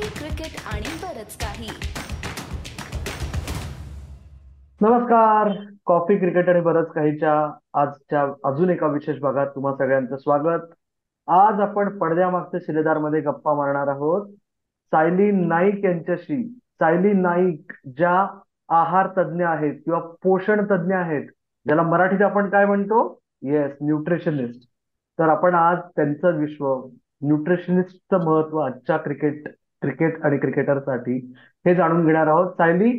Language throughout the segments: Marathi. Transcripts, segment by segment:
कॉफी क्रिकेट आणि बरच काही. नमस्कार. कॉफी क्रिकेट आणि बरच काहीच्या आजच्या अजून एका विशेष भागात तुम्हा सगळ्यांचं स्वागत. आज आपण पडद्यामागच्या शिलेदारमध्ये गप्पा मारणार आहोत. सायली नाईक यांच्याशी सायली नाईक ज्या आहार तज्ज्ञ आहेत किंवा पोषण तज्ज्ञ आहेत ज्याला मराठीत आपण काय म्हणतो? येस न्यूट्रिशनिस्ट तर आपण आज त्यांचं विश्व न्यूट्रिशनिस्टचं महत्त्व आजच्या क्रिकेट क्रिकेट आणि क्रिकेटरसाठी. हे जाणून घेणार आहोत. सायली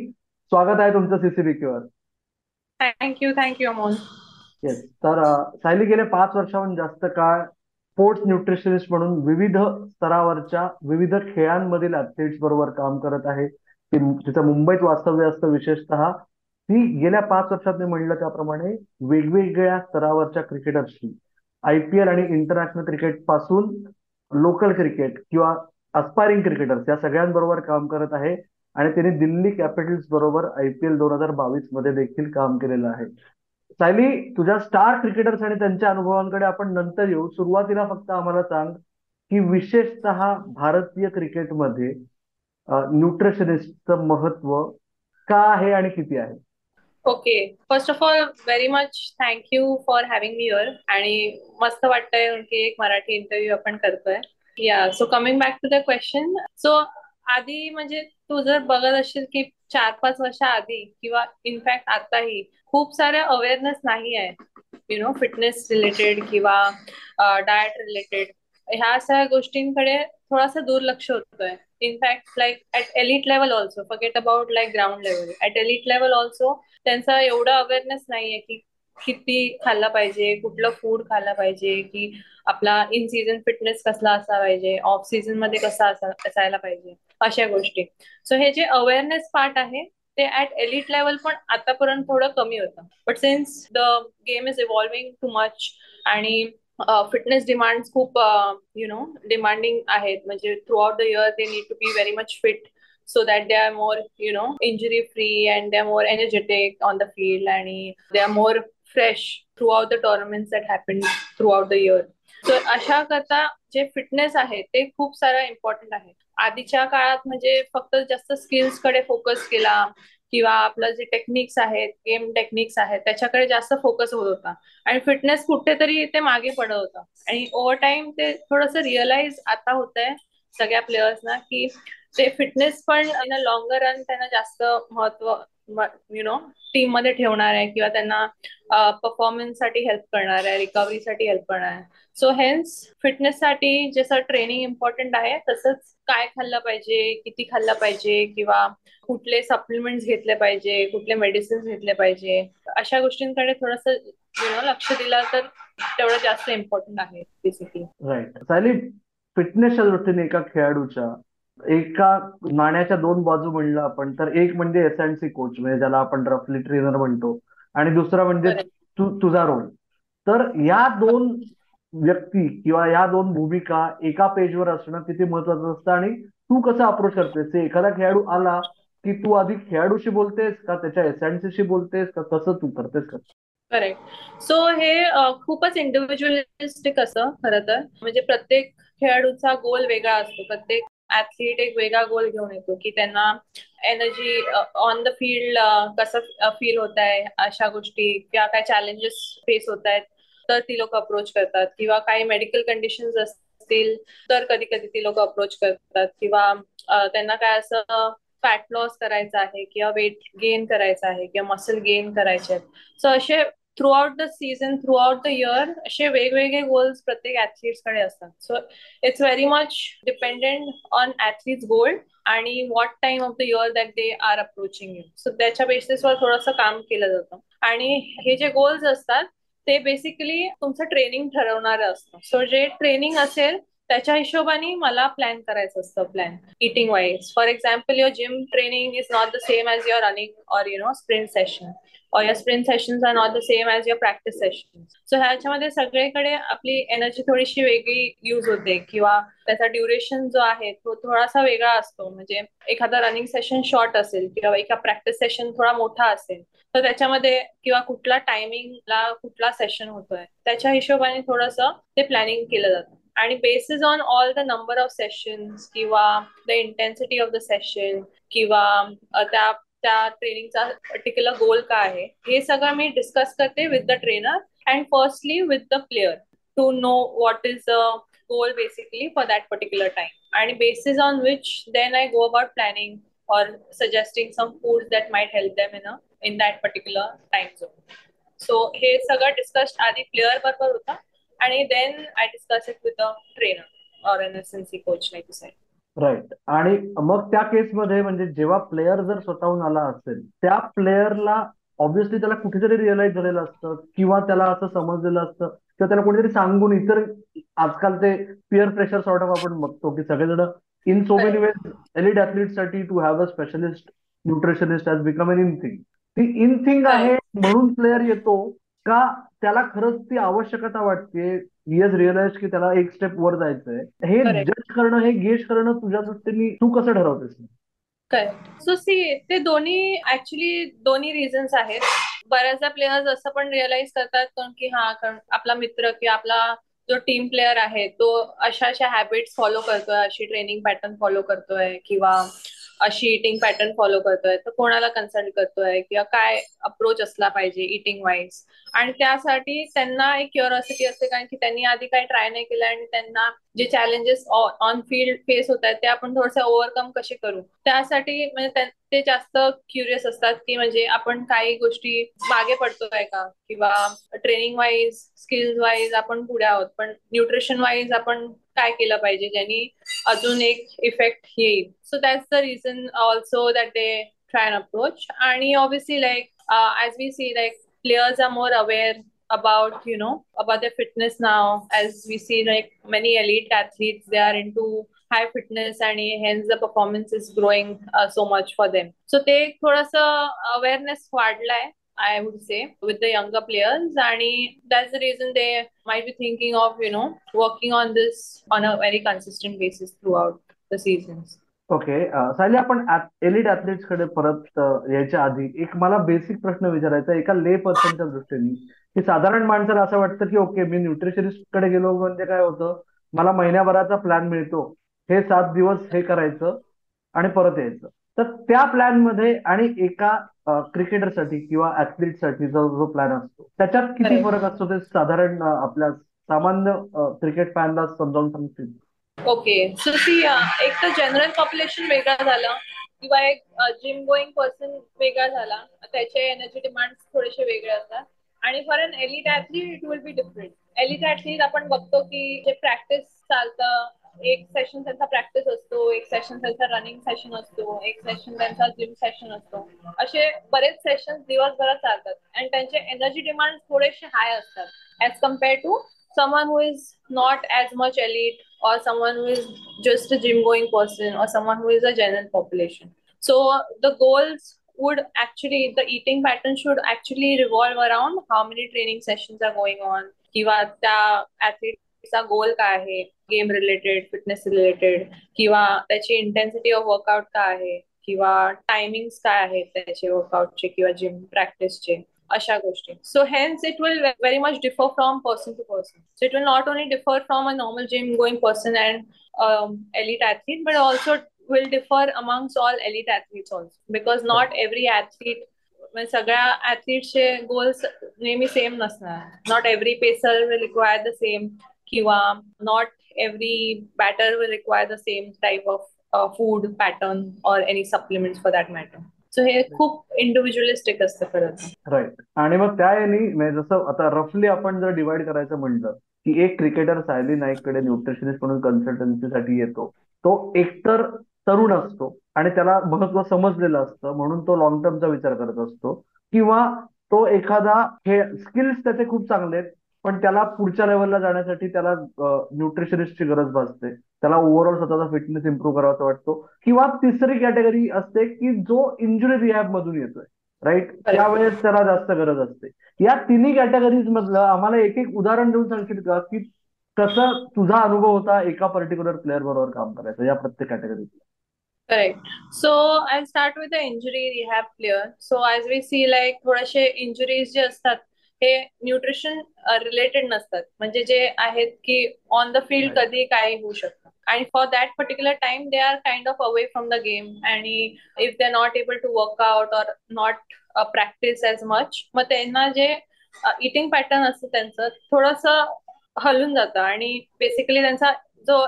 स्वागत आहे तुमचं सीसीबीकेवर thank you thank you Amol. Yes तर सायली गेले पाच वर्षाहून जास्त काळ स्पोर्ट्स न्यूट्रिशनिस्ट म्हणून विविध स्तरावरच्या विविध खेळांमधील ऍथलीट्स बरोबर काम करत आहे. ती तिचं मुंबईत वास्तव्य असतं विशेषतः. ती गेल्या पाच वर्षात मी म्हणलं त्याप्रमाणे वेगवेगळ्या स्तरावरच्या क्रिकेटर्सशी आय पी एल आणि इंटरनॅशनल क्रिकेटपासून लोकल क्रिकेट किंवा अस्पायरिंग क्रिकेटर्स या सगळ्यांबरोबर काम करत आहे. आणि त्यांनी दिल्ली कॅपिटल्स बरोबर आय पी एल दोन हजार बावीसमध्ये देखील काम केलेलं आहे. सायली तुझ्या स्टार क्रिकेटर्स आणि त्यांच्या अनुभवांकडे आपण नंतर येऊ. सुरुवातीला फक्त आम्हाला सांग की विशेषतः भारतीय क्रिकेटमध्ये न्यूट्रिशनिस्टचं महत्त्व का आहे आणि किती आहे? Okay. First of all very much thank you for having me your आणि मस्त वाटतंय की एक मराठी इंटरव्ह्यू आपण करतोय. Yeah so coming back to the question so आधी म्हणजे तू जर बघत असेल की चार पाच वर्षा आधी किंवा इनफॅक्ट आताही खूप साऱ्या अवेअरनेस नाही आहे. यु नो फिटनेस रिलेटेड किंवा डाएट रिलेटेड ह्या सगळ्या गोष्टींकडे थोडासा दुर्लक्ष होतोय. In fact like at elite level also forget about like ground level at elite level also त्यांचा एवढा अवेअरनेस नाहीये की किती खाल्ला पाहिजे कुठलं फूड खाल्लं पाहिजे की आपला इन सीझन फिटनेस कसला असा पाहिजे ऑफ सीझनमध्ये कसा असायला पाहिजे अशा गोष्टी. सो हे जे अवेअरनेस पार्ट आहे ते ऍट एलिट लेवल पण आतापर्यंत थोडं कमी होतं. But since the game is evolving too much आणि फिटनेस डिमांड खूप यु नो डिमांडिंग आहेत म्हणजे throughout the year they need to be very much fit so that they are more you know injury free and they are more energetic on the field आणि they are more fresh throughout the the that happen throughout the year तर अशा करता जे फिटनेस आहे ते खूप सारा इम्पॉर्टंट आहे. आधीच्या काळात म्हणजे फक्त जास्त स्किल्सकडे फोकस केला किंवा आपलं जे टेक्निक्स आहेत गेम टेक्निक्स आहेत त्याच्याकडे जास्त फोकस होत होता. आणि फिटनेस कुठेतरी ते मागे पडत होतं. आणि ओव्हर टाइम ते थोडंसं रिअलाइज आता होत आहे सगळ्या प्लेयर्सना की ते फिटनेस पण लॉंगर रन त्यांना जास्त महत्त्व यु नो टीममध्ये ठेवणार आहे किंवा त्यांना परफॉर्मन्ससाठी हेल्प करणार आहे रिकव्हरीसाठी हेल्प करणार आहे. सो हेन्स फिटनेस साठी जसं ट्रेनिंग इम्पॉर्टंट आहे तसंच काय खाल्लं पाहिजे किती खाल्लं पाहिजे किंवा कुठले सप्लिमेंट्स घेतले पाहिजे कुठले मेडिसिन्स घेतले पाहिजे अशा गोष्टींकडे थोडस यु नो लक्ष दिलं तर तेवढं जास्त इम्पॉर्टंट आहे बेसिकली राईट फिटनेसच्या दृष्टीने एका खेळाडूच्या एका नाण्याच्या दोन बाजू म्हणलं आपण तर एक म्हणजे एस अँड सी कोच म्हणजे ज्याला आपण रफली ट्रेनर म्हणतो आणि दुसरा म्हणजे तू तुझा रोल तर या दोन व्यक्ती किंवा या दोन भूमिका एका पेजवर असणं किती महत्वाचं असतं आणि तू कसं अप्रोच करतेस? एखादा खेळाडू आला की तू आधी खेळाडूशी बोलतेस का त्याच्या एस अँड सी बोलतेस का? कसं तू करतेस का? करेक्ट सो हे खूपच इंडिव्हिज्युअलिस्टिक असं खरं तर. म्हणजे प्रत्येक खेळाडूचा गोल वेगळा असतो. प्रत्येक ऍथलीट एक वेगळा गोल घेऊन येतो की त्यांना एनर्जी ऑन द फील्ड कसं फील होत आहे अशा गोष्टी किंवा काय चॅलेंजेस फेस होत आहेत तर ती लोक अप्रोच करतात. किंवा काही मेडिकल कंडिशन्स असतील तर कधी कधी ती लोक अप्रोच करतात. किंवा त्यांना काय असं फॅट लॉस करायचं आहे किंवा वेट गेन करायचं आहे किंवा मसल गेन करायचे आहेत. सो असे throughout the season throughout the year असे वेगवेगळे गोल्स प्रत्येक ऍथलीट्सकडे असतात. So it's very much dependent on athletes goal आणि what time of the year that they are approaching you so त्याच्या बेसिसवर थोडंसं काम केलं जातं. आणि हे जे गोल्स असतात ते बेसिकली तुमचं ट्रेनिंग ठरवणारं असतं. सो जे ट्रेनिंग असेल त्याच्या हिशोबाने मला प्लॅन करायचं असतं plan eating wise for example your gym training is not the same as your running or you know sprint session or your sprint sessions are not the same as your practice session so ह्याच्यामध्ये सगळीकडे आपली एनर्जी थोडीशी वेगळी युज होते. किंवा त्याचा ड्युरेशन जो आहे तो थोडासा वेगळा असतो. म्हणजे एखादा रनिंग सेशन शॉर्ट असेल किंवा एका प्रॅक्टिस सेशन थोडा मोठा असेल तर त्याच्यामध्ये किंवा कुठला टायमिंगला कुठला सेशन होतोय त्याच्या हिशोबाने थोडंसं ते प्लॅनिंग केलं जातं. आणि basis on all the number of sessions किंवा the intensity of the session किंवा त्या त्या ट्रेनिंगचा पर्टिक्युलर गोल काय आहे हे सगळं मी डिस्कस करते with the trainer and firstly with the player to know what is the goal basically for that particular time आणि basis on which then I go about planning or suggesting some foods that might help them in a in that particular time zone. So हे सगळं डिस्कस आधी प्लेअर बरोबर होता आणि then I discuss it with a trainer or N S N C coach like you said right आणि मग त्या केसमध्ये म्हणजे जेव्हा प्लेअर जर स्वतःहून आला असेल त्या प्लेअरला ऑब्व्हियसली त्याला कुठेतरी रिअलाइज झालेलं असतं किंवा त्याला असं समजलेलं असतं. किंवा त्याला कोणीतरी सांगून इतर आजकाल ते पिअर प्रेशर सॉर्ट ऑफ आपण बघतो की सगळेजण in so many ways एलिटसाठी to have a specialist nutritionist has become an in thing ती इन थिंग आहे म्हणून प्लेअर येतो का त्याला खरंच ती आवश्यकता वाटते? इज रिअलाइज की त्याला एक स्टेप वर जायचंय. हे जज करणं हे गेज करणं तुझ्या दृष्टीने तू कसं ठरवतेस? सो सी ते दोन्ही ऍक्च्युली दोन्ही रिझन्स आहेत. बऱ्याचदा प्लेयर्स असं पण रिअलाइज करतात की हा आपला मित्र किंवा आपला जो टीम प्लेअर आहे तो अशा अशा हॅबिट्स फॉलो करतोय अशी ट्रेनिंग पॅटर्न फॉलो करतोय किंवा अशी इटिंग पॅटर्न फॉलो करतोय तर कोणाला कन्सल्ट करतोय किंवा काय अप्रोच असला पाहिजे इटिंग वाईज आणि त्यासाठी त्यांना एक क्युरिओसिटी असते कारण की त्यांनी आधी काही ट्राय नाही केलं आणि त्यांना जे चॅलेंजेस ऑन फील्ड फेस होत आहेत ते आपण थोडस ओव्हरकम कसे करू? त्यासाठी म्हणजे ते जास्त क्युरियस असतात की म्हणजे आपण काही गोष्टी मागे पडतोय का? किंवा ट्रेनिंग वाईज स्किल्स वाईज आपण पुढे आहोत पण न्यूट्रिशन वाईज आपण काय केलं पाहिजे ज्यांनी अजून एक इफेक्ट येईल? So that's the reason also that they try an approach आणि obviously like as we see like players are more aware about you know about their fitness now as we see like many elite athletes they are into high fitness and hence the performance is growing uh, so much for them so they थोडासा awareness वाढलाय I would say with the younger players and that's the reason they might be thinking of you know working on this on a very consistent basis throughout the seasons okay Sayali आपण एलिड ऍथलीट्सकडे परत यायच्या आधी एक मला बेसिक प्रश्न विचारायचा एका ले पर्सनच्या दृष्टीने की साधारण माणसाला असं वाटतं की ओके मी न्यूट्रिशनिस्टकडे गेलो म्हणजे काय होतं? मला महिन्याभराचा प्लॅन मिळतो. हे सात दिवस हे करायचं आणि परत यायचं. तर त्या प्लॅनमध्ये आणि एका क्रिकेटरसाठी किंवा ऍथलीटसाठी जो जो प्लॅन असतो त्याच्यात किती फरक असतो ते साधारण आपल्या सामान्य क्रिकेट फॅनला समजावून सांगतील ओके. सो सी एक तर जनरल पॉप्युलेशन वेगळा झालं किंवा एक जिम गोईंग पर्सन वेगळा झाला. त्याचे एनर्जी डिमांड थोडेसे वेगळे असतात. आणि for an elite athlete it will be different elite athlete आपण बघतो की जे प्रॅक्टिस चालतं एक सेशन त्यांचा प्रॅक्टिस असतो एक सेशन त्यांचा रनिंग सेशन असतो एक सेशन त्यांचा जिम सेशन असतो. असे बरेच सेशन दिवसभरात चालतात आणि त्यांचे एनर्जी डिमांड थोडेसे हाय असतात. As compare to someone who is not as much elite or someone who is just a gym going person or someone who is a general population. So the goals would actually the eating pattern should actually revolve around how many training sessions are going on. किंवा त्या ऍथलीटचा गोल काय आहे? गेम रिलेटेड फिटनेस रिलेटेड किंवा त्याची इंटेन्सिटी ऑफ वर्कआउट काय आहे? किंवा टायमिंग्स काय आहेत त्याचे वर्कआउटचे किंवा जिम प्रॅक्टिसचे अशा गोष्टी. So hence it will very much differ from person to person so it will not only differ from a normal gym going person and elite athlete but also will differ amongst all elite athletes also. Because not every athlete म्हणजे सगळ्या ऍथलीटचे गोल्स नेहमी सेम नसणार. Not every pacer will require the same किंवा not every batter will require the same type of food pattern or any supplement for that matter so हे खूप इंडिव्हिज्युअलिस्टिक असतं खरं राईट आणि मग त्या यानी म्हणजे जसं आता रफली आपण जर डिवाइड करायचं म्हणलं की एक क्रिकेटर सायली नाईककडे न्यूट्रिशनिस्ट म्हणून कन्सल्टन्सीसाठी येतो तो एकतर तरुण असतो आणि त्याला महत्त्व समजलेलं असतं म्हणून तो लॉंग टर्मचा विचार करत असतो. किंवा तो एखादा हे स्किल्स त्याचे खूप चांगले आहेत पण त्याला पुढच्या लेवलला जाण्यासाठी त्याला न्यूट्रिशनिस्टची गरज भासते. त्याला ओव्हरऑल स्वतःचा फिटनेस इम्प्रूव्ह करावासा वाटतो. किंवा तिसरी कॅटेगरी असते की जो इंजुरी रिहॅब मधून येतोय. राईट त्यावेळेस त्याला जास्त गरज असते. या तिन्ही कॅटेगरीज मधलं आम्हाला एक एक उदाहरण देऊन सांगशील का? की कसं तुझा अनुभव होता एका पर्टिक्युलर प्लेअर बरोबर काम करायचं या प्रत्येक कॅटेगरीत correct so I start with the injury rehab player so as we see like थोडेसे इंजुरीज जे असतात हे न्यूट्रिशन रिलेटेड नसतात. म्हणजे जे आहेत की ऑन द फील्ड कधी काय होऊ शकतं. आणि for that particular time they are kind of away from the game आणि if they are not able to work out or not practice as much मग त्यांना जे इटिंग पॅटर्न असतं त्यांचं थोडस हलून जातं. आणि बेसिकली त्यांचा जो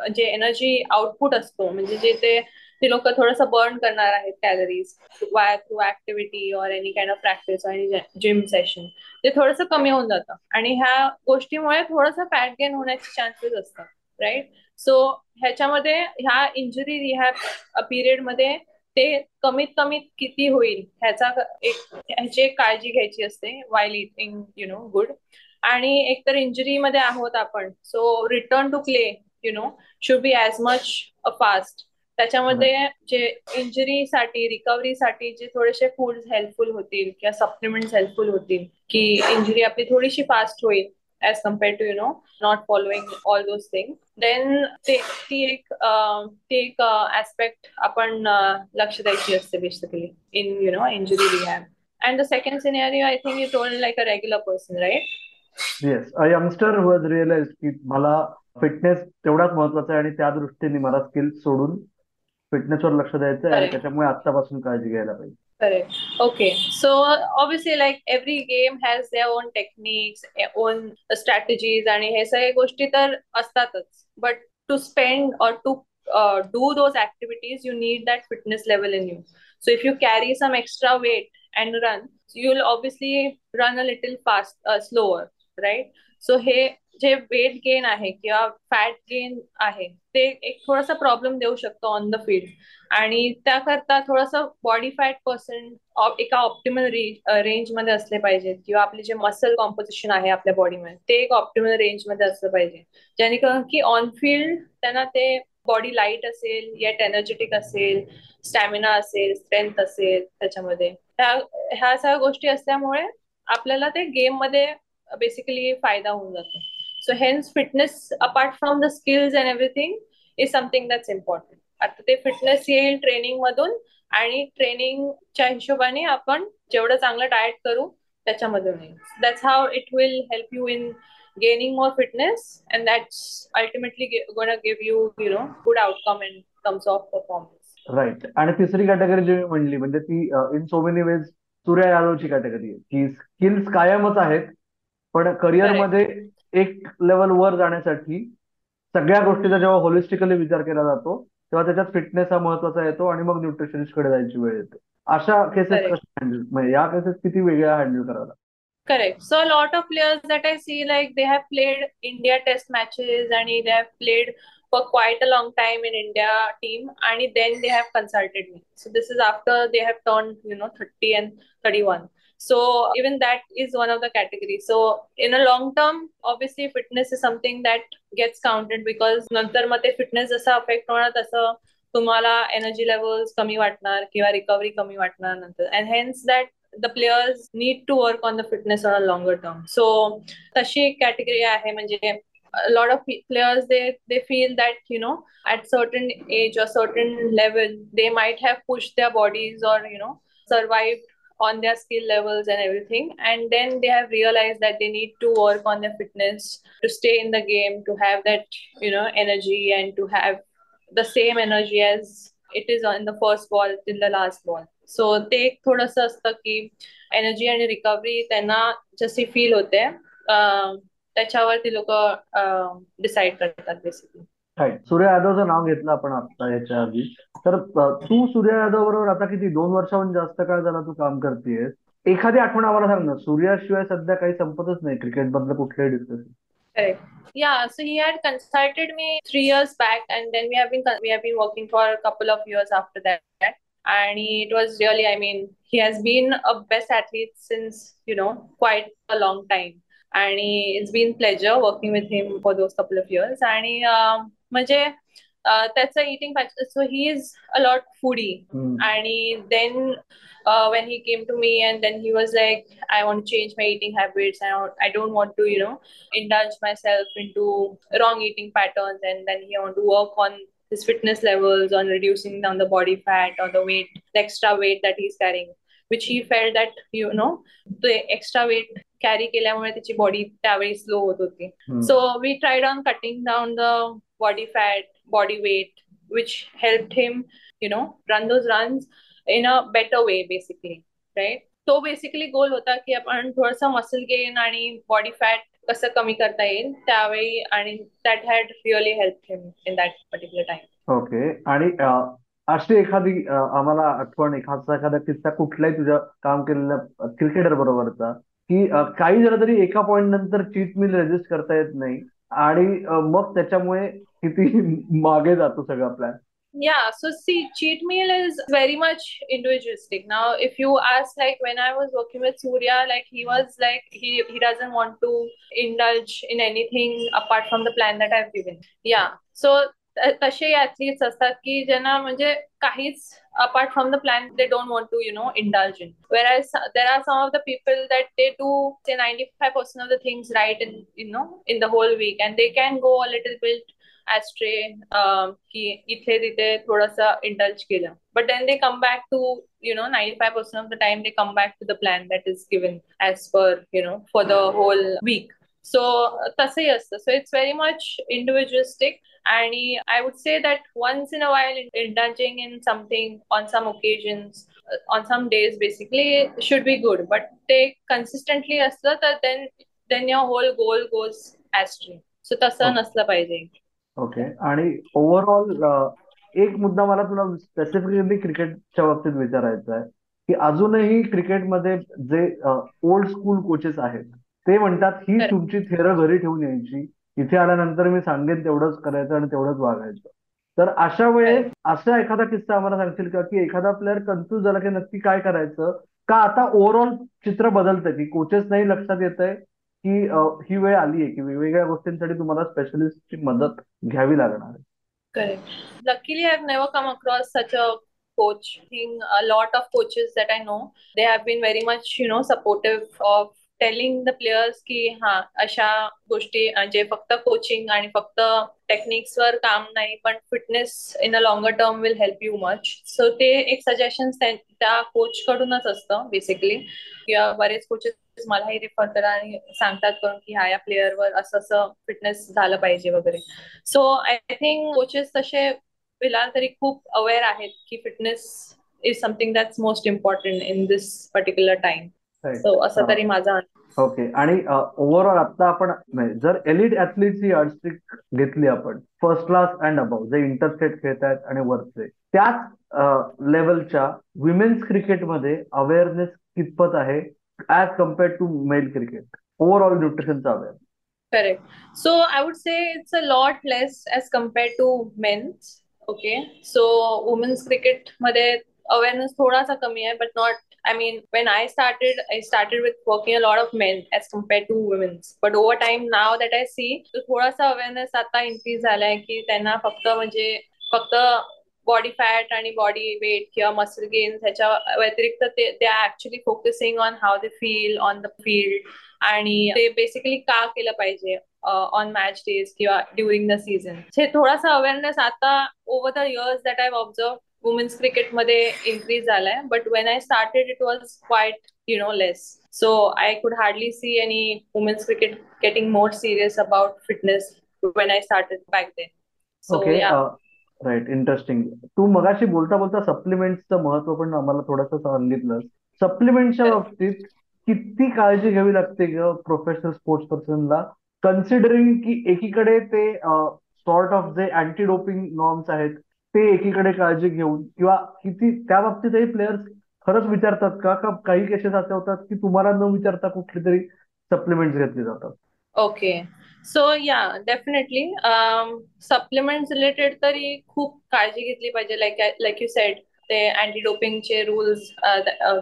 जे एनर्जी आउटपुट असतो म्हणजे जे ते ते लोक थोडंसं बर्न करणार आहेत calories via through activity or any kind of practice आणि जिम सेशन ते थोडंसं कमी होऊन जातं. आणि ह्या गोष्टीमुळे थोडंसं फॅट गेन होण्याचे चान्सेस असतात राईट सो ह्याच्यामध्ये ह्या इंजुरी रिहॅब पिरियडमध्ये ते कमीत कमी किती होईल ह्याचा एक ह्याची एक काळजी घ्यायची असते while eating you know good आणि एकतर इंजुरीमध्ये आहोत आपण. So return to play you know should be as much a fast त्याच्यामध्ये जे इंजुरीसाठी रिकव्हरीसाठी जे थोडेसे फूड हेल्पफुल होतील किंवा सप्लिमेंट हेल्पफुल होतील की इंजुरी आपली थोडीशी फास्ट होईल as compare to you know not following all those thing then ते ती एक ती एक ऍस्पेक्ट आपण लक्ष द्यायची असते basically in you know injury rehab and the second scenario I think you told like a regular person right yes a youngster was realize की मला फिटनेस तेवढाच महत्त्वाचा आहे आणि त्या दृष्टीने मला स्किल्स सोडून फिटनेसवर लक्ष द्यायचं आहे आणि त्याच्यामुळे आतापासून काळजी घ्यायला पाहिजे Correct. Okay. So obviously, like every game has their own techniques, own strategies, आणि हे सगळे गोष्टी तर असतातच. But to spend or to uh, do those activities, you need that fitness level in you. So if you carry some extra weight and run, you'll obviously run a little fast, uh, slower, right so हे जे वेट गेन आहे किंवा फॅट गेन आहे ते एक थोडासा प्रॉब्लेम देऊ शकतो ऑन द फील्ड आणि त्याकरता थोडंसं बॉडी फॅट पर्सेंट एका ऑप्टिमल रेंजमध्ये असले पाहिजेत. किंवा आपले जे मसल कॉम्पोजिशन आहे आपल्या बॉडीमध्ये ते एक ऑप्टिमल रेंजमध्ये असलं पाहिजे. जेणेकरून की ऑन फील्ड त्यांना ते बॉडी लाइट असेल येट एनर्जेटिक असेल स्टॅमिना असेल स्ट्रेंथ असेल त्याच्यामध्ये. ह्या ह्या सगळ्या गोष्टी असल्यामुळे आपल्याला ते गेममध्ये बेसिकली फायदा होऊन जातो. So hence fitness apart from the skills and everything is something that's important आता ते फिटनेस येईल ट्रेनिंग मधून आणि ट्रेनिंगच्या हिशोबाने आपण जेवढं चांगलं डाएट करू त्याच्यामधून येईल. That's how it will help you in gaining more fitness and that's ultimately going to give you you know outcome outcome in of performance right आणि तिसरी कॅटेगरी जी म्हणली म्हणजे ती in so many ways Surya यादवची category आहे. की स्किल्स कायमच आहेत पण करिअरमध्ये एक लेवल वर जाण्यासाठी सगळ्या गोष्टीचा जेव्हा होलिस्टिकली विचार केला जातो तेव्हा त्याच्यात फिटनेस हा महत्त्वाचा येतो आणि मग न्यूट्रिशनकडे जायची वेळ येते. अशा केसेस कशा हँडल म्हणजे या केसेस किती वेगळ्या हँडल करायला लागतं correct so lot of players that I see like they have played India test matches आणि they have played for quite a long time in India team आणि then they have consulted me so this is after they have turn you know thirty and thirty one So even that is one of the categories. So in a long term, obviously fitness is something that gets counted because नंतर मग ते फिटनेस जसा अफेक्ट होणार तसं तुम्हाला एनर्जी लेवल्स कमी वाटणार किंवा रिकव्हरी कमी वाटणार नंतर and hence that the players need to work on the fitness on a longer term so तशी एक कॅटेगरी आहे म्हणजे lot of players they they feel that you know at certain age or certain level they might have pushed their bodies or you know survived on their skill levels and everything and then they have realized that they need to work on their fitness to stay in the game to have that you know energy and to have the same energy as it is on the first ball till the last ball so ते एक थोडस असतं की एनर्जी आणि रिकव्हरी त्यांना जशी फील होते त्याच्यावर ती लोक डिसाइड करतात बेसिकली फाईन सूर्य यादवचं नाव घेतलं आपण आता याच्या आधी तर तू सूर्य यादव बरोबर आता किती दोन वर्षाहून जास्त काळ झाला तू काम करतेस एखादी आठवण आम्हाला सांग ना सूर्याशिवाय सध्या काही संपतच नाही क्रिकेटबद्दल कुठलंही discussion Yeah, so he had consulted me three years back, and then we have been we have been working for a couple of years after that. And he, it was really, I mean, he has been a best athlete since you know quite a long time. And he, it's been pleasure working with him for those couple of years. and he, um, म्हणजे त्याचं eating so he is a lot foodie आणि then when he came to me and then he was like i want to change my eating habits and i don't want to you know indulge myself into wrong eating patterns and then he want to work on his fitness levels on reducing down the body fat or the weight the extra weight that he's carrying which he felt that you know the extra weight carry केल्यामुळे त्याची बॉडी त्यावेळी स्लो होत होती so we tried on cutting down the body fat body weight which help him you know run those runs in a better way basically right? तो बेसिकली गोल होता की आपण थोडंसं मसल गेन आणि बॉडी फॅट कसं कमी करता येईल त्यावेळी आणि that had really help him in that particular time okay आणि अशी एखादी आम्हाला आठवण एखादा एखादा किस्सा कुठलाही तुझ्या काम केलेल्या क्रिकेटर बरोबरचा की काही जरा तरी एका पॉइंट नंतर चीट मिल रेजिस्ट करता येत नाही. आणि मग त्याच्यामुळे किती मागे जातो सगळा plan Yeah, so see, cheat meal is very much individualistic. Now, if you ask, like when I was working with Surya, like he was like he he doesn't want to indulge in anything apart from the plan that I've given. Yeah, so तसे ऍथलीट्स असतात की ज्यांना म्हणजे काहीच apart from the plan they don't want to you know indulge in whereas there are some of the people that they do say 95% of the things right in you know in the whole week and they can go a little bit ऍस्ट्रे की इथे तिथे थोडस इंडल्ज केलं but then they come back to you know ninety five percent of the time they come back to the plan that is given as per you know for the whole week so तसंही असतं. So it's very much individualistic आणि I would say that once in a while indulging in something on some occasions on some days basically should be good but ते कन्सिस्टंटली असलं तर then then your whole goal goes astray so तसं नसलं पाहिजे. ओके आणि ओव्हरऑल एक मुद्दा मला तुला स्पेसिफिकली क्रिकेटच्या बाबतीत विचारायचा आहे की अजूनही क्रिकेटमध्ये जे ओल्ड स्कूल कोचेस आहेत ते म्हणतात ही तुमची थेरं घरी ठेवून यायची. इथे आल्यानंतर मी सांगेन तेवढंच करायचं आणि तेवढंच वागायचं. तर अशा वेळेस असा एखादा किस्सा आम्हाला सांगशील का की एखादा प्लेअर कन्फ्युज झाला की नक्की काय करायचं? का आता ओव्हरऑल चित्र बदलतं की कोचेस नाही लक्षात येत आहे की ही वेळ आली आहे की वेगवेगळ्या गोष्टींसाठी तुम्हाला स्पेशलिस्टची मदत घ्यावी लागणार आहे? Correct luckily I never come across such a think a lot of coaches that I know, they have been very much, you know, supportive of telling the players की हा अशा गोष्टी म्हणजे फक्त कोचिंग आणि फक्त टेक्निक्सवर काम नाही पण fitness in a longer term will help you much so ते एक सजेशन त्या कोच कडूनच असतं बेसिकली किंवा बरेच कोचेस मलाही रेफर करा आणि सांगतात पण की हा या प्लेअरवर असं असं फिटनेस झालं पाहिजे वगैरे. सो आय थिंक कोचेस तसे फिलहाल तरी खूप अवेअर आहेत की fitness is something that's most important in this particular time so असं तरी माझा ओके आणि ओव्हरऑल आता आपण जर एलिट ऍथलीट ही अडस्ट्रिक घेतली आपण फर्स्ट क्लास अँड अबाव जे इंटरस्टेट खेळत आहेत आणि वरचे त्याच लेवलच्या विमेन्स क्रिकेटमध्ये अवेअरनेस कितपत आहे as compared to male cricket overall न्यूट्रिशनचा aware correct so I would say it's a lot less as compared to mens okay so womens क्रिकेटमध्ये अवेअरनेस थोडासा कमी आहे but not I mean when I started I started with working a lot of men as compare to womens but over time now that I see थोडासा अवेअरनेस आता इन्क्रीज झालाय की त्यांना फक्त म्हणजे फक्त बॉडी फॅट आणि बॉडी वेट किंवा मसल गेन ह्याच्या व्यतिरिक्त ते they are actually focusing on how they feel on the field आणि ते बेसिकली का केलं पाहिजे ऑन मॅच डेज किंवा ड्युरिंग द सीझन हे थोडासा अवेअरनेस आता over the years that I observe women's क्रिकेटमध्ये इन्क्रीज झालाय but when I started it was quite you know less so I could hardly see any women's cricket getting more serious about fitness when I started back then so right interesting तू मगाशी बोलता बोलता सप्लिमेंटचं महत्त्व पण आम्हाला थोडंसं सांगितलं. सप्लिमेंटच्या बाबतीत किती काळजी घ्यावी लागते प्रोफेशनल स्पोर्ट्स पर्सनला कन्सिडरिंग की एकीकडे ते सॉर्ट ऑफ जे अँटी डोपिंग नॉर्म्स आहेत ते एकीकडे काळजी घेऊन किंवा किती त्या बाबतीतही प्लेयर्स खरंच विचारतात का का काही केसेस असे होतात की तुम्हाला न विचारता कुठली तरी सप्लिमेंट घेतली जातात? Okay so yeah definitely supplement related तरी खूप काळजी घेतली पाहिजे लाईक लाईक यू सेड ते अँटी डोपिंगचे रूल्स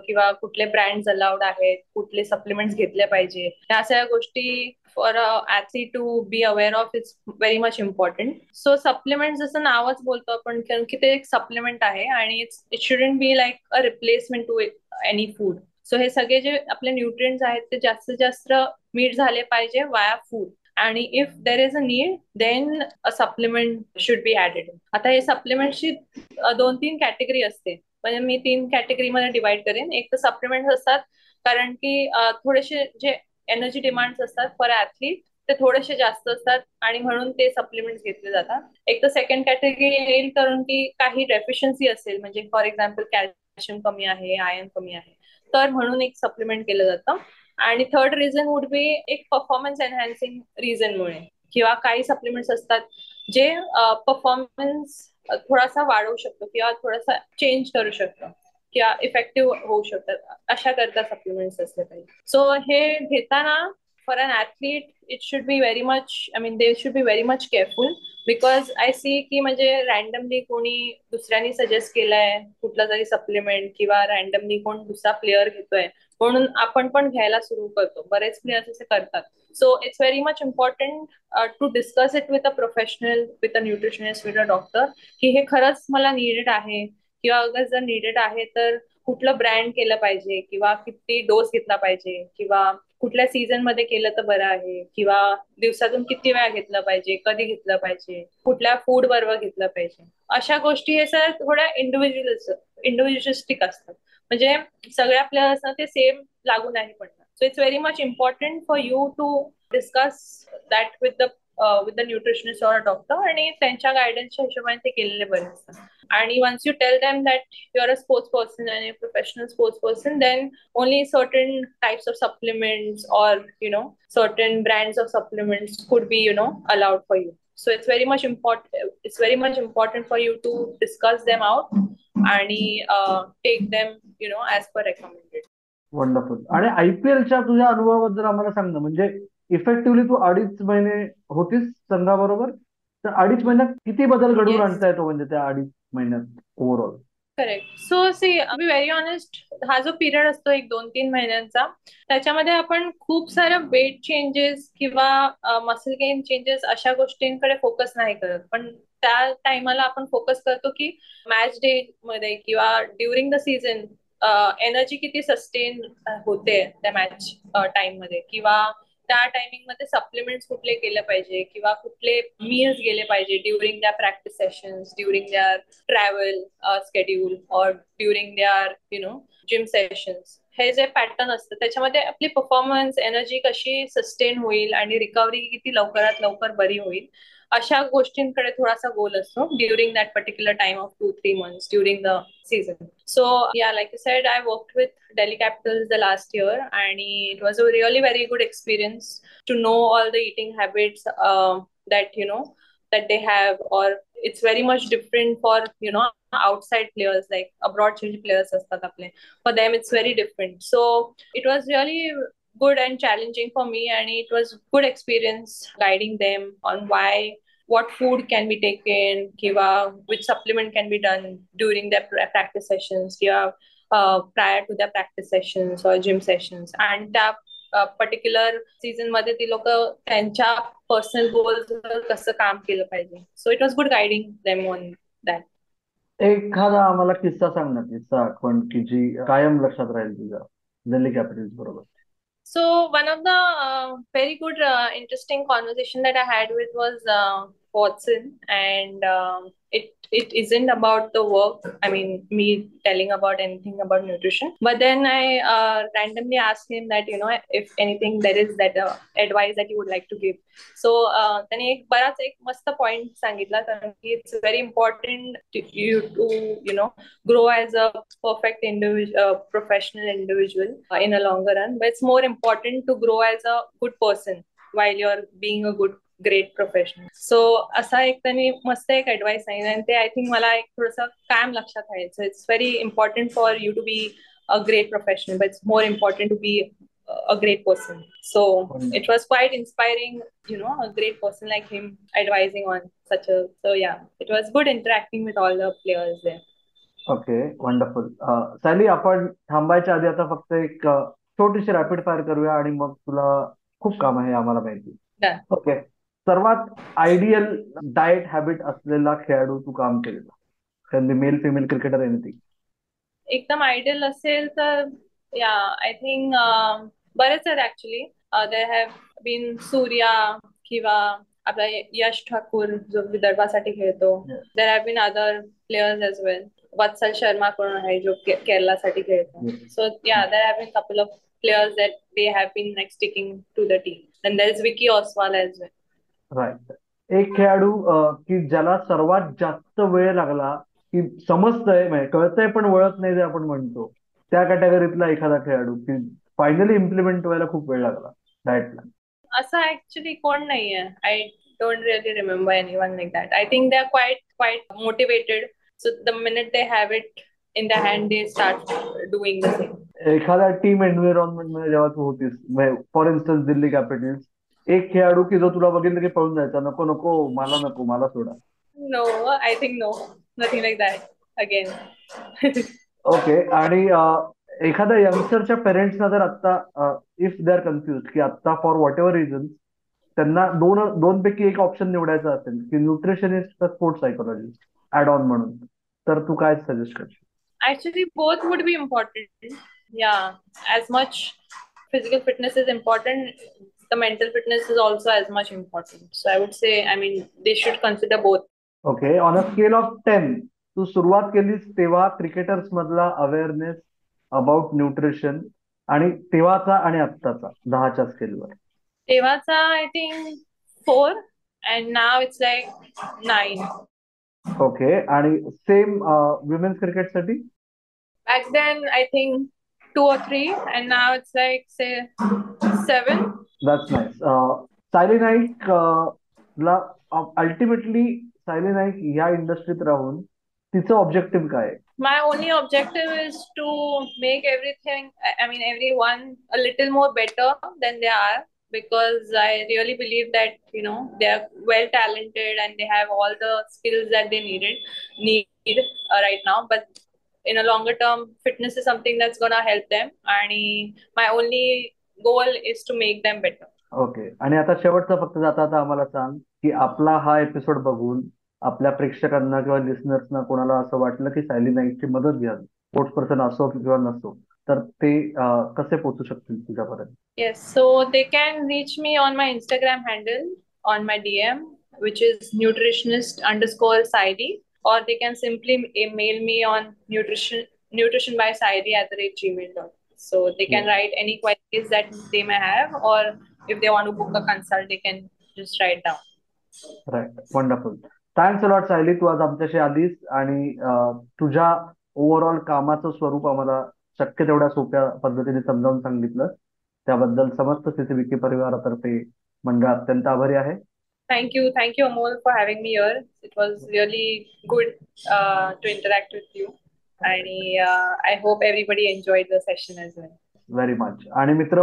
किंवा कुठले ब्रँड अलाउड आहेत कुठले सप्लिमेंट्स घेतले पाहिजे ह्या सगळ्या गोष्टी for a to be aware of it's very much important so supplement जसं नावच बोलतो आपण कारण की ते एक सप्लिमेंट आहे आणि it's it shouldn't be like a replacement to any food so हे सगळे जे आपले न्यूट्रिएंट्स आहेत ते जास्तीत जास्त मीट झाले पाहिजे वाया फूड आणि if there is a need then a supplement should be added आता हे सप्लिमेंटची दोन तीन कॅटेगरी असते म्हणजे मी तीन कॅटेगरीमध्ये डिवाइड करेन. एक तर सप्लिमेंट असतात कारण की थोडेसे जे एनर्जी डिमांड्स असतात फॉर ऍथलीट ते थोडेसे जास्त असतात आणि म्हणून ते सप्लिमेंट घेतले जातात. एक तर सेकंड कॅटेगरी येईल कारण की काही डेफिशियन्सी असेल म्हणजे फॉर एक्झाम्पल कॅल्शियम कमी आहे आयर्न कमी आहे तर म्हणून एक सप्लिमेंट केलं जातं. आणि थर्ड रिझन वुड बी एक परफॉर्मन्स एनहान्सिंग रिझनमुळे किंवा काही सप्लिमेंट्स असतात जे परफॉर्मन्स थोडासा वाढवू शकतो किंवा थोडासा चेंज करू शकतो किंवा इफेक्टिव्ह होऊ शकतात. अशा करता सप्लिमेंट्स असले पाहिजे. सो हे घेताना for an athlete it should be very much I mean they should be very much careful because I see की म्हणजे रॅन्डमली कोणी दुसऱ्यांनी सजेस्ट केलंय कुठला तरी सप्लिमेंट किंवा रॅन्डमली कोण दुसरा प्लेअर घेतोय म्हणून आपण पण घ्यायला सुरू करतो. बरेच प्लेयर्स असे करतात. So it's very much important to discuss it with a professional with a nutritionist with a doctor की हे खरंच मला निडेड आहे. किंवा अगर जर निडेड आहे तर कुठलं ब्रँड केलं पाहिजे? किंवा किती डोस घेतला पाहिजे? किंवा कुठल्या सीझनमध्ये केलं तर बरं आहे? किंवा दिवसातून किती वेळा घेतलं पाहिजे? कधी घेतलं पाहिजे? कुठल्या फूड बरोबर घेतलं पाहिजे? अशा गोष्टी हे सर थोड्या इंडिव्हिज्युअल इंडिव्हिज्युअलिस्टिक असतात. म्हणजे सगळ्या प्लेयर्सना ते सेम लागू नाही पडणार so it's very much important for you to discuss that with the with the nutritionist or doctor आणि त्यांच्या गायडन्सच्या हिशोबाने ते केलेले बरे असतात. आणि once you tell them that you are a sports person आणि professional sports person then only certain types of supplements or you know certain brands of supplements could be you know allowed for you so it's very much important it's very much important for you to discuss them out आणि take them you know as per recommended wonderful आणि आयपीएलच्या तुझ्या अनुभवाबद्दल आम्हाला सांग ना. म्हणजे इफेक्टिव्हली तू अडीच महिने होतीस संघाबरोबर तर अडीच महिन्यात किती बदल घडवून आणता येतो म्हणजे त्या अडीच महिन्यात overall correct so see be very honest हा जो पिरियड असतो एक दोन तीन महिन्यांचा त्याच्यामध्ये आपण खूप साऱ्या वेट चेंजेस किंवा मसल गेन चेंजेस अशा गोष्टींकडे फोकस नाही करत. पण त्या टाइमाला आपण फोकस करतो की मॅच डे मध्ये किंवा ड्युरिंग द सीझन एनर्जी किती सस्टेन होते त्या मॅच टाइममध्ये किंवा त्या टायमिंगमध्ये सप्लिमेंट्स कुठले केले पाहिजे किंवा कुठले मील्स गेले पाहिजे during the practice sessions during their travel schedule or during their you know gym sessions हे जे पॅटर्न असतं त्याच्यामध्ये आपली परफॉर्मन्स एनर्जी कशी सस्टेन होईल आणि रिकव्हरी किती लवकरात लवकर बरी होईल अशा गोष्टींकडे थोडासा गोल असतो during that particular time of two three months during the season so yeah like said I work with Delhi Capitals the last year, and it was a really very good experience to know all the eating habits uh, that you know that they have, or it's very much different for you know outside players like abroad change players for them it's very different so it was really good and challenging for me and it was good experience guiding them on why what food can be taken kiva which supplement can be done during their practice sessions kiva uh, prior to their practice sessions or gym sessions and त्या पर्टिक्युलर सीझनमध्ये ती लोक त्यांच्या पर्सनल गोल कसं काम केलं पाहिजे so it was good guiding them on that एखादा आम्हाला किस्सा सांग ना किस्सा आठवण की जी कायम लक्षात राहील तुझ्या दिल्ली कॅपिटल्स बरोबर So one of the uh, very good, uh, interesting conversation that I had with was uh, Watson, and um, it it isn't about the work. I mean, me telling about anything about nutrition. But then I uh, randomly asked him that you know if anything there is that uh, advice that you would like to give. So uh, त्याने एक बराच एक मस्त पॉइंट सांगितला कारण की it's very important you to you know grow as a perfect individual professional individual in a longer run but it's more important to grow as a good person while you're being a good great professional so असा एक त्यांनी मस्त एक ऍडवाइस आहे आणि ते आय थिंक मला एक थोडस कायम लक्षात आहे so it's very important for you to be a great professional but it's more important to be a great person. So it was quite inspiring, you know, a great person like him advising on such a. So yeah, it was good interacting with all the players there. Okay wonderful Sayali आपण थांबायच्या आधी आता फक्त एक छोटीशी रॅपिड फायर करूया आणि मग तुला खूप काम आहे आम्हाला माहिती ओके सर्वात आयडियल डाएट हॅबिट असलेला खेळाडू तू काम केलेला. मेल फिमेल क्रिकेटर एनिथिंग एकदम आयडियल असेल तर या आय थिंक बरेच आहेत actually there have been Surya किंवा आपला यश ठाकूर जो विदर्भासाठी खेळतो. There have been other players as well Vatsal Sharma कोण आहे जो केरलासाठी खेळतो. So yeah there have been couple of players that they have been like sticking to the team. Then there's Vicky Oswal as well. Right एक खेळाडू की ज्याला सर्वात जास्त वेळ लागला की समजतंय म्हणजे कळतंय पण वळत नाही जे आपण म्हणतो त्या कॅटेगरीतला एखादा खेळाडू की फायनली इम्प्लिमेंट व्हायला खूप वेळ लागला डाएट प्लॅन असं ऍक्च्युली कोण नाहीये. I don't really remember any one like that I think they are quite quite motivated so the minute they have it in the hand they start doing the same एखाद्या टीम एन्व्हायरमेंटमध्ये जेव्हा तू होतीस फॉर इन्स्टन्स दिल्ली कॅपिटल्स एक खेळाडू की जो तुला बघितलं की पळून जायचा? नको नको मला नको मला सोडा. No I think no nothing like that again okay आणि एखाद्या यंगस्टरच्या पेरेंट्सना जर आता इफ दे आर कन्फ्युज की आता फॉर व्हॉट एव्हर रिझन त्यांना दोन दोन पैकी एक ऑप्शन निवडायचा असेल की न्यूट्रिशनिस्ट का स्पोर्ट्स सायकोलॉजिस्ट ऍड ऑन म्हणून तर तू काय सजेस्ट करशील? Actually, both would be important. Yeah, as much physical fitness is important, the mental fitness is also as much important. So I would say, I mean, they should consider both. Okay on a scale of ten तू सुरुवात केलीस तेव्हा क्रिकेटर्स मधला अवेअरनेस अबाउट न्यूट्रिशन आणि तेव्हाचा आणि आत्ताचा दहाच्या स्केलवर Devata, I think four, and now it's like nine. Okay आणि सेम विमेन्स क्रिकेटसाठी Back then, I think two or three, and now it's like say seven. That's nice Sayali Naik um, ला अल्टिमेटली सायली नाईक या इंडस्ट्रीत राहून तिचं ऑब्जेक्टिव्ह काय आहे My only objective is to make everything, I I mean, everyone a little more better than they are because I really believe that, you know, they are well talented and they have all the skills that they needed, need uh, right now. But in a longer term fitness is something that's going to help them. And my only goal is to make them better. Okay आणि आता शेवटचं फक्त जाता आता आम्हाला सांग की आपला हा एपिसोड बघून आपल्या प्रेक्षकांना किंवा लिस्नर्सना कोणाला असं वाटलं की सायली नाईकची मदत घ्यावी स्पोर्ट्स पर्सन असो किंवा नसो तर ते कसे पोचू शकतील तुझ्यापर्यंत? Yes so they can reach me on my Instagram handle on my DM which is nutritionist underscore Sayali. Or they can simply m- mail me on nutrition nutrition by Saidi at the rate gmail.com. So they can write any queries that they may have, or if they want to book a consult, they can just write down. Right wonderful thanks a lot Sayali तू आज आमच्याशी आलीस आणि तुझ्या ओव्हरऑल कामाचं स्वरूप आम्हाला शक्य तेवढ्या सोप्या पद्धतीने समजावून सांगितलं त्याबद्दल समस्त सीसीबीके परिवारातर्फे मंडळ अत्यंत आभारी आहे Thank you, thank you, Amol, for having me here. It was really good uh, to interact with you, आणि I hope everybody enjoy the session as well very much आणि मित्र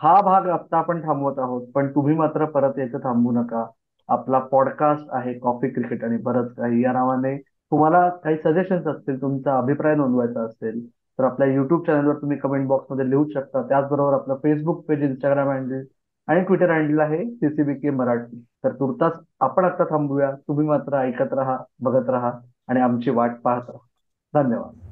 हा भाग आता आपण थांबवत आहोत पण तुम्ही मात्र परत यायचं थांबू नका. आपला पॉडकास्ट आहे कॉफी क्रिकेट आणि बरंच काही. या नावाने तुम्हाला काही सजेशन्स असतील तुमचा अभिप्राय नोंदवायचा असेल तर आपल्या युट्यूब चॅनलवर तुम्ही कमेंट बॉक्समध्ये लिहू शकता. त्याचबरोबर आपलं फेसबुक पेज इंस्टाग्राम हँडल आणि ट्विटर हँडल आहे सीसीबीके मराठी. तर तुर्तास आपण आता थांबूया. तुम्ही मात्र ऐकत राहा बघत राहा आणि आमची वाट पाहत राहा. धन्यवाद.